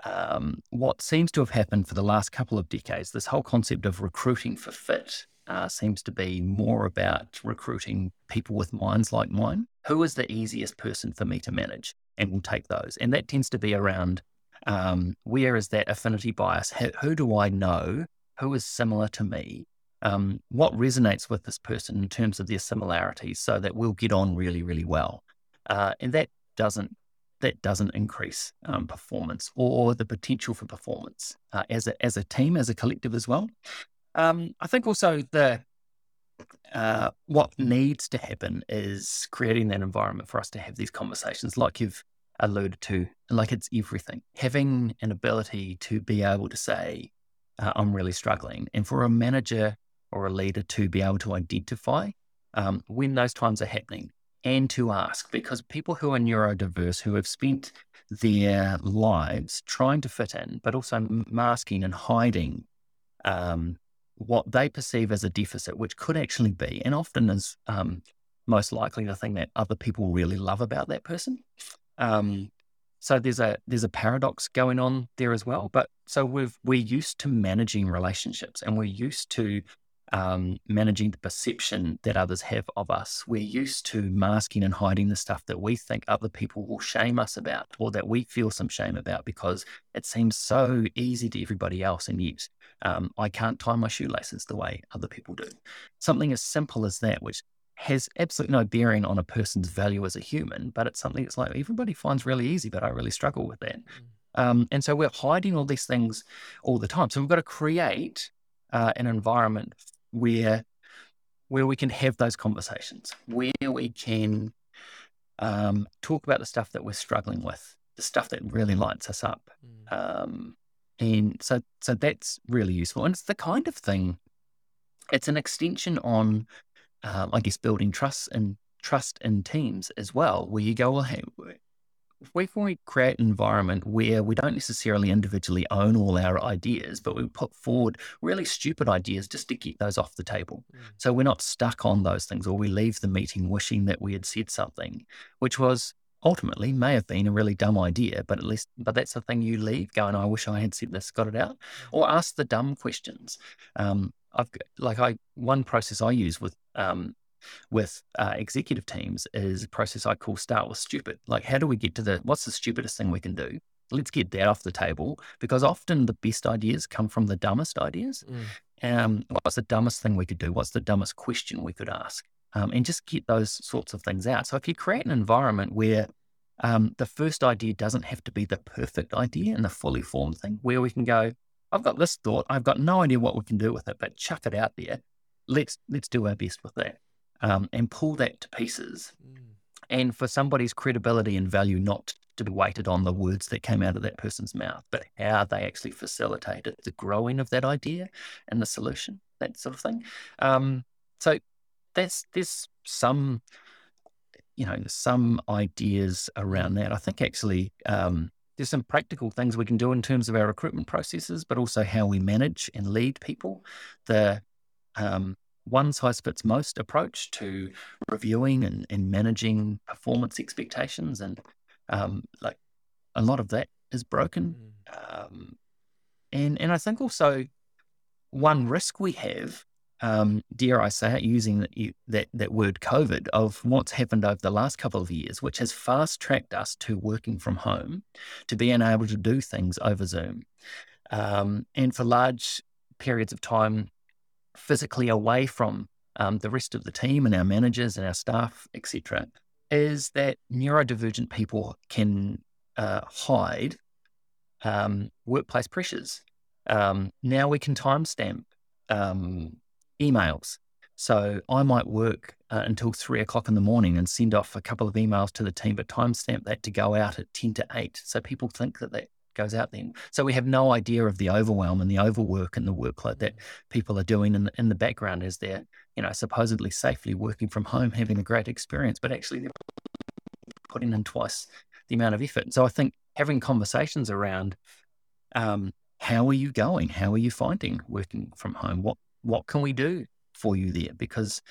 Speaker 4: um, what seems to have happened for the last couple of decades. This whole concept of recruiting for fit uh, seems to be more about recruiting people with minds like mine. Who is the easiest person for me to manage? And we'll take those. And that tends to be around um, where is that affinity bias? Who, do I know? Who is similar to me? Um, what resonates with this person in terms of their similarities so that we'll get on really, really well? Uh, and that doesn't that doesn't increase um, performance or the potential for performance uh, as a as a team, as a collective as well. Um, I think also the uh, what needs to happen is creating that environment for us to have these conversations, like you've alluded to, like it's everything. Having an ability to be able to say, uh, "I'm really struggling," and for a manager or a leader to be able to identify um, when those times are happening and to ask, because people who are neurodiverse, who have spent their lives trying to fit in, but also masking and hiding um, what they perceive as a deficit, which could actually be, and often is um, most likely the thing that other people really love about that person. Um, so there's a there's a paradox going on there as well. But so we've we're used to managing relationships, and we're used to um, managing the perception that others have of us. We're used to masking and hiding the stuff that we think other people will shame us about, or that we feel some shame about, because it seems so easy to everybody else, and yet um, I can't tie my shoelaces the way other people do. Something as simple as that, which has absolutely no bearing on a person's value as a human, but it's something that's like everybody finds really easy, but I really struggle with that. Mm. Um, and so we're hiding all these things all the time. So we've got to create uh, an environment where where we can have those conversations, where we can um, talk about the stuff that we're struggling with, the stuff that really lights us up. Um, and so, so that's really useful. And it's the kind of thing, it's an extension on, um, I guess, building trust and trust in teams as well, where you go, well, hey, if we, we create an environment where we don't necessarily individually own all our ideas, but we put forward really stupid ideas just to get those off the table. So we're not stuck on those things, or we leave the meeting wishing that we had said something, which was ultimately may have been a really dumb idea, but at least, but that's the thing you leave going, I wish I had said this, got it out, or ask the dumb questions. Um, I've got, like I one process I use with um, with uh, executive teams is a process I call start with stupid. Like, how do we get to the what's the stupidest thing we can do? Let's get that off the table because often the best ideas come from the dumbest ideas. Um, what's the dumbest thing we could do? What's the dumbest question we could ask? Um, and just get those sorts of things out. So if you create an environment where um, the first idea doesn't have to be the perfect idea and the fully formed thing, where we can go, I've got this thought, I've got no idea what we can do with it, but chuck it out there. Let's let's do our best with that um, and pull that to pieces. And for somebody's credibility and value not to be weighted on the words that came out of that person's mouth, but how they actually facilitated the growing of that idea and the solution, that sort of thing. Um, so that's there's some, you know, some ideas around that. I think actually um, there's some practical things we can do in terms of our recruitment processes, but also how we manage and lead people. The um, one size fits most approach to reviewing and, and managing performance expectations and um, like a lot of that is broken. Um, and and I think also one risk we have um, dare I say it using that, that that word COVID of what's happened over the last couple of years which has fast tracked us to working from home to being able to do things over Zoom. Um, and for large periods of time physically away from um, the rest of the team and our managers and our staff, etc., is that neurodivergent people can uh, hide um, workplace pressures. Um, now we can timestamp um, emails. So I might work uh, until three o'clock in the morning and send off a couple of emails to the team, but timestamp that to go out at 10 to 8. So people think that that goes out then. So we have no idea of the overwhelm and the overwork and the workload that people are doing in the, in the background as they're, you know, supposedly safely working from home, having a great experience, but actually they're putting in twice the amount of effort. So I think having conversations around um, how are you going? How are you finding working from home? What what can we do for you there? Because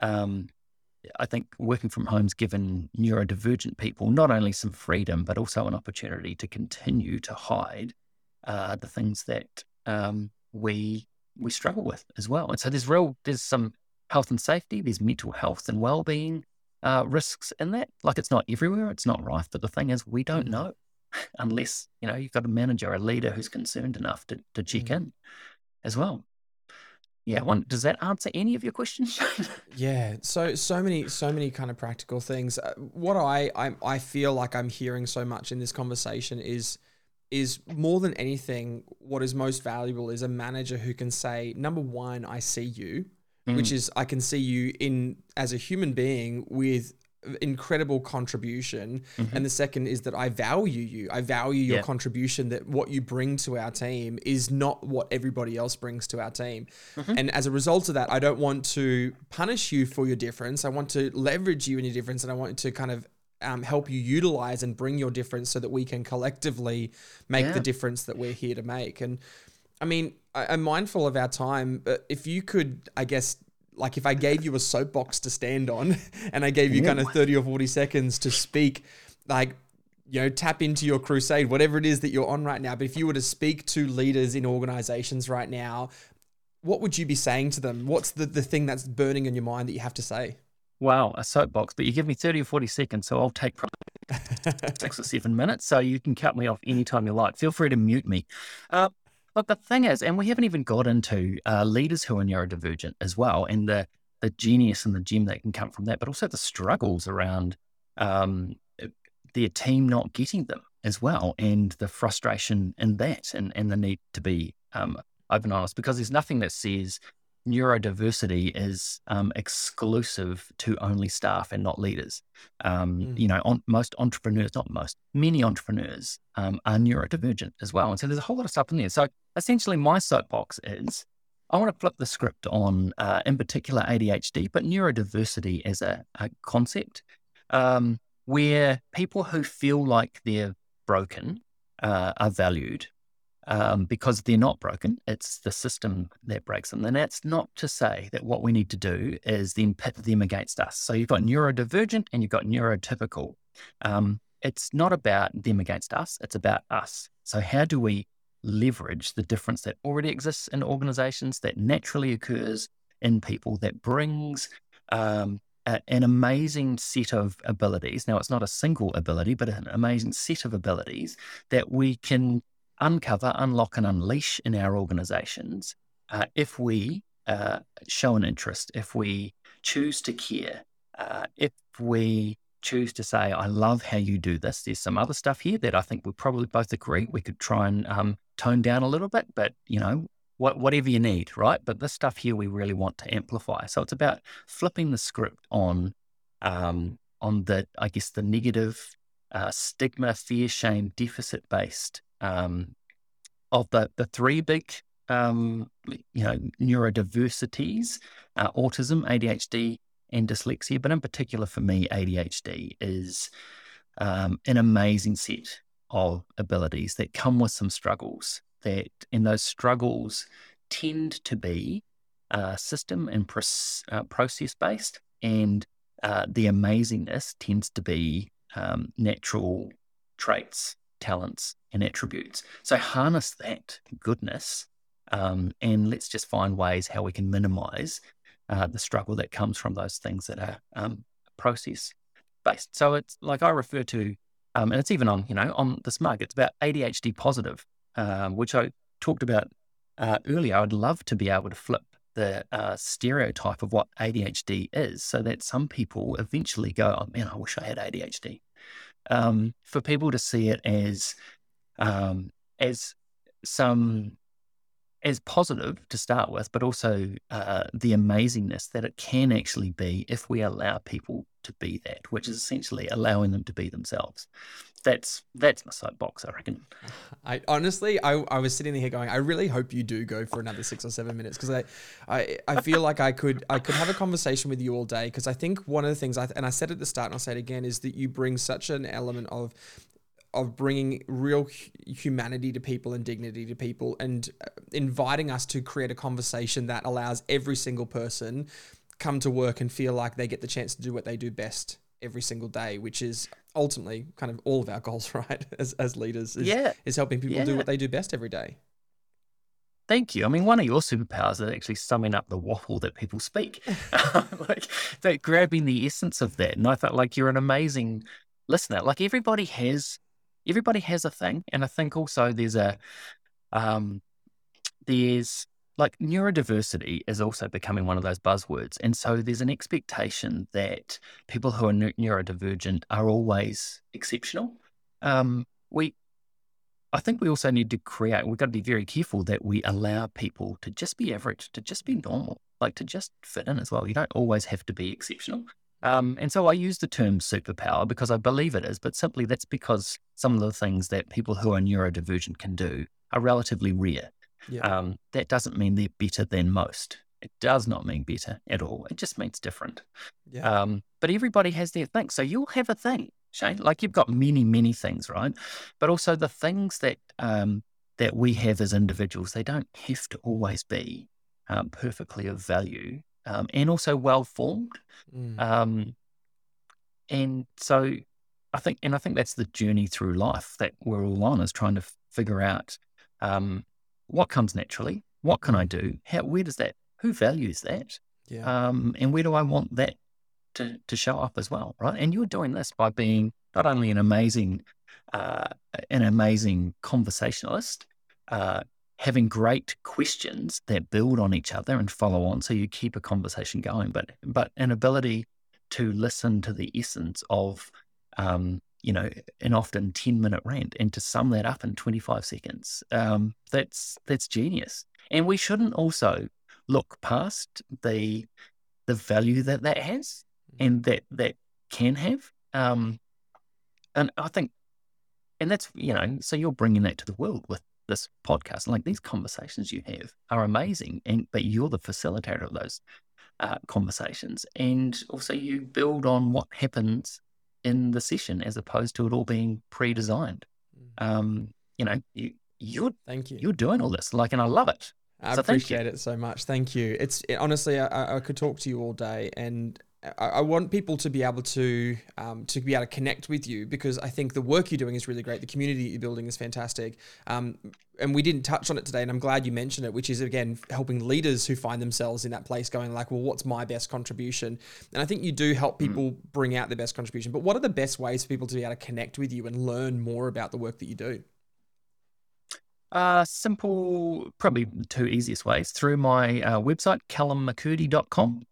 Speaker 4: um, I think working from home's given neurodivergent people not only some freedom, but also an opportunity to continue to hide uh, the things that um, we we struggle with as well. And so there's real there's some health and safety, there's mental health and well being uh, risks in that. Like it's not everywhere, it's not rife, but the thing is we don't know unless you know you've got a manager, a leader who's concerned enough to to check in as well. Yeah, one, does that answer any of your questions?
Speaker 1: Yeah, so so many so many kind of practical things. Uh, What I, I I feel like I'm hearing so much in this conversation is is more than anything what is most valuable is a manager who can say number 1 I see you, which is I can see you in as a human being with incredible contribution and the second is that I value you. I value your
Speaker 4: Yeah.
Speaker 1: contribution that what you bring to our team is not what everybody else brings to our team. And as a result of that, I don't want to punish you for your difference. I want to leverage you in your difference and I want to kind of um, help you utilize and bring your difference so that we can collectively make
Speaker 4: Yeah.
Speaker 1: the difference that we're here to make. And I mean, I, I'm mindful of our time, but if you could, I guess, like if I gave you a soapbox to stand on and I gave you kind of 30 or 40 seconds to speak, like, you know, tap into your crusade, whatever it is that you're on right now. But if you were to speak to leaders in organizations right now, what would you be saying to them? What's the, the thing that's burning in your mind that you have to say?
Speaker 4: wow, a soapbox, but you give me 30 or 40 seconds, so I'll take probably six or seven minutes. So you can cut me off anytime you like. Feel free to mute me. Uh, look, the thing is, and we haven't even got into uh, leaders who are neurodivergent as well, and the, the genius and the gem that can come from that, but also the struggles around um, their team not getting them as well, and the frustration in that, and, and the need to be um, open and honest, because there's nothing that says neurodiversity is um, exclusive to only staff and not leaders. Um,
Speaker 1: Mm.
Speaker 4: You know, on, most entrepreneurs, not most, many entrepreneurs um, are neurodivergent as well. And so there's a whole lot of stuff in there. So essentially, my soapbox is I want to flip the script on, uh, in particular, ADHD, but neurodiversity as a, a concept um, where people who feel like they're broken uh, are valued um, because they're not broken. It's the system that breaks them. And that's not to say that what we need to do is then pit them against us. So you've got neurodivergent and you've got neurotypical. Um, it's not about them against us, it's about us. So, how do we leverage the difference that already exists in organizations, that naturally occurs in people, that brings um, a, an amazing set of abilities? Now, it's not a single ability, but an amazing set of abilities that we can uncover, unlock, and unleash in our organizations uh, if we uh, show an interest, if we choose to care, uh, if we choose to say, I love how you do this. There's some other stuff here that I think we probably both agree we could try and um, tone down a little bit, but you know, what, whatever you need, right? But this stuff here we really want to amplify. So it's about flipping the script on, um, on the, I guess, the negative uh, stigma, fear, shame, deficit based um, of the the three big um, you know neurodiversities: uh, autism, ADHD, and dyslexia. But in particular, for me, ADHD is um, an amazing set of abilities that come with some struggles. That and those struggles tend to be uh, system and pros- uh, process based, and uh, the amazingness tends to be um, natural traits, talents, and attributes. So harness that goodness, um, and let's just find ways how we can minimize uh, the struggle that comes from those things that are um, process based. So it's like I refer to, um, and it's even on you know on this mug. It's about ADHD positive, um, which I talked about uh, earlier. I'd love to be able to flip the uh, stereotype of what ADHD is, so that some people eventually go, "Oh man, I wish I had ADHD." Um, for people to see it as um, as some as positive to start with, but also uh, the amazingness that it can actually be if we allow people to be that, which is essentially allowing them to be themselves. That's that's my soapbox, I reckon.
Speaker 1: I honestly, I, I was sitting here going, I really hope you do go for another six or seven minutes because I, I, I feel like I could, I could have a conversation with you all day because I think one of the things I, and I said at the start and I'll say it again is that you bring such an element of, of bringing real humanity to people and dignity to people and uh, inviting us to create a conversation that allows every single person come to work and feel like they get the chance to do what they do best every single day, which is ultimately kind of all of our goals, right? As, as leaders, is,
Speaker 4: Yeah.
Speaker 1: is helping people do what they do best every day.
Speaker 4: Thank you. I mean, one of your superpowers is actually summing up the waffle that people speak, like that, grabbing the essence of that. And I thought, like, you're an amazing listener. Like, everybody has, everybody has a thing, and I think also there's a, um, there's like neurodiversity is also becoming one of those buzzwords, and so there's an expectation that people who are neu- neurodivergent are always exceptional. Um, we I think we also need to create, we've got to be very careful that we allow people to just be average, to just be normal, like to just fit in as well. You don't always have to be exceptional. Um, and so I use the term superpower because I believe it is, but simply that's because some of the things that people who are neurodivergent can do are relatively rare.
Speaker 1: Yeah.
Speaker 4: Um, that doesn't mean they're better than most. It does not mean better at all. It just means different.
Speaker 1: yeah.
Speaker 4: Um, but everybody has their thing. So you'll have a thing, Shane. Like you've got many, many things, right? But also the things that um, that we have as individuals, they don't have to always be um, perfectly of value um, and also well formed.
Speaker 1: Mm.
Speaker 4: Um, and so I think, and I think that's the journey through life that we're all on is trying to figure out um, what comes naturally, what can I do, how, where does that, who values that,
Speaker 1: yeah.
Speaker 4: um, and where do I want that to, to show up as well, right? And you're doing this by being not only an amazing, uh, an amazing conversationalist, uh, having great questions that build on each other and follow on, so you keep a conversation going, but but an ability to listen to the essence of, um, you know, an often ten minute rant and to sum that up in twenty five seconds. Um, that's that's genius, and we shouldn't also look past the the value that that has and that that can have. Um, and I think, and that's you know, so you're bringing that to the world with this podcast. Like these conversations you have are amazing, and but you're the facilitator of those uh, conversations, and also you build on what happens in the session as opposed to it all being pre-designed. Um, you know, you you're
Speaker 1: Thank you.
Speaker 4: you're doing all this, like, and I love it.
Speaker 1: I
Speaker 4: So
Speaker 1: appreciate it so much. Thank you. It's it, honestly, I- I, I could talk to you all day, and I, I want people to be able to um, to be able to connect with you because I think the work you're doing is really great. The community you're building is fantastic. Um, and we didn't touch on it today, and I'm glad you mentioned it, which is again helping leaders who find themselves in that place, going like, "Well, what's my best contribution?" And I think you do help people bring out their best contribution. But what are the best ways for people to be able to connect with you and learn more about the work that you do?
Speaker 4: Uh, simple, probably the two easiest ways through my uh, website, callummccurdy.com.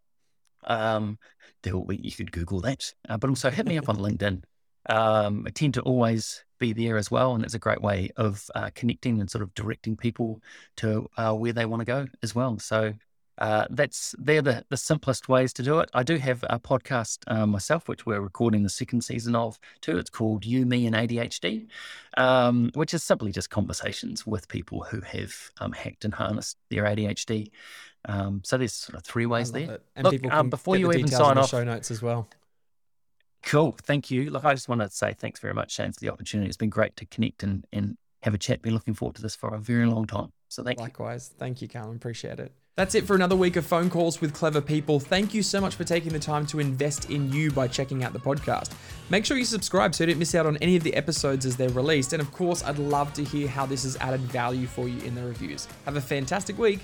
Speaker 4: Um, there will be, you could Google that, uh, but also hit me up on LinkedIn. Um, I tend to always be there as well, and it's a great way of uh, connecting and sort of directing people to uh, where they want to go as well. So uh, that's they're the, the simplest ways to do it. I do have a podcast uh, myself, which we're recording the second season of too. It's called You, Me, and ADHD, um, which is simply just conversations with people who have um, hacked and harnessed their ADHD. Um, so there's sort of three ways there.
Speaker 1: it. And
Speaker 4: Look,
Speaker 1: people
Speaker 4: um, before you
Speaker 1: the
Speaker 4: even sign off,
Speaker 1: show notes as well.
Speaker 4: Cool. Thank you. Look, I just want to say thanks very much, Shane, for the opportunity. It's been great to connect and, and have a chat. Been looking forward to this for a very long time. So thank you.
Speaker 1: Likewise. Thank you, Callum. Appreciate it. That's it for another week of phone calls with clever people. Thank you so much for taking the time to invest in you by checking out the podcast. Make sure you subscribe so you don't miss out on any of the episodes as they're released. And of course, I'd love to hear how this has added value for you in the reviews. Have a fantastic week.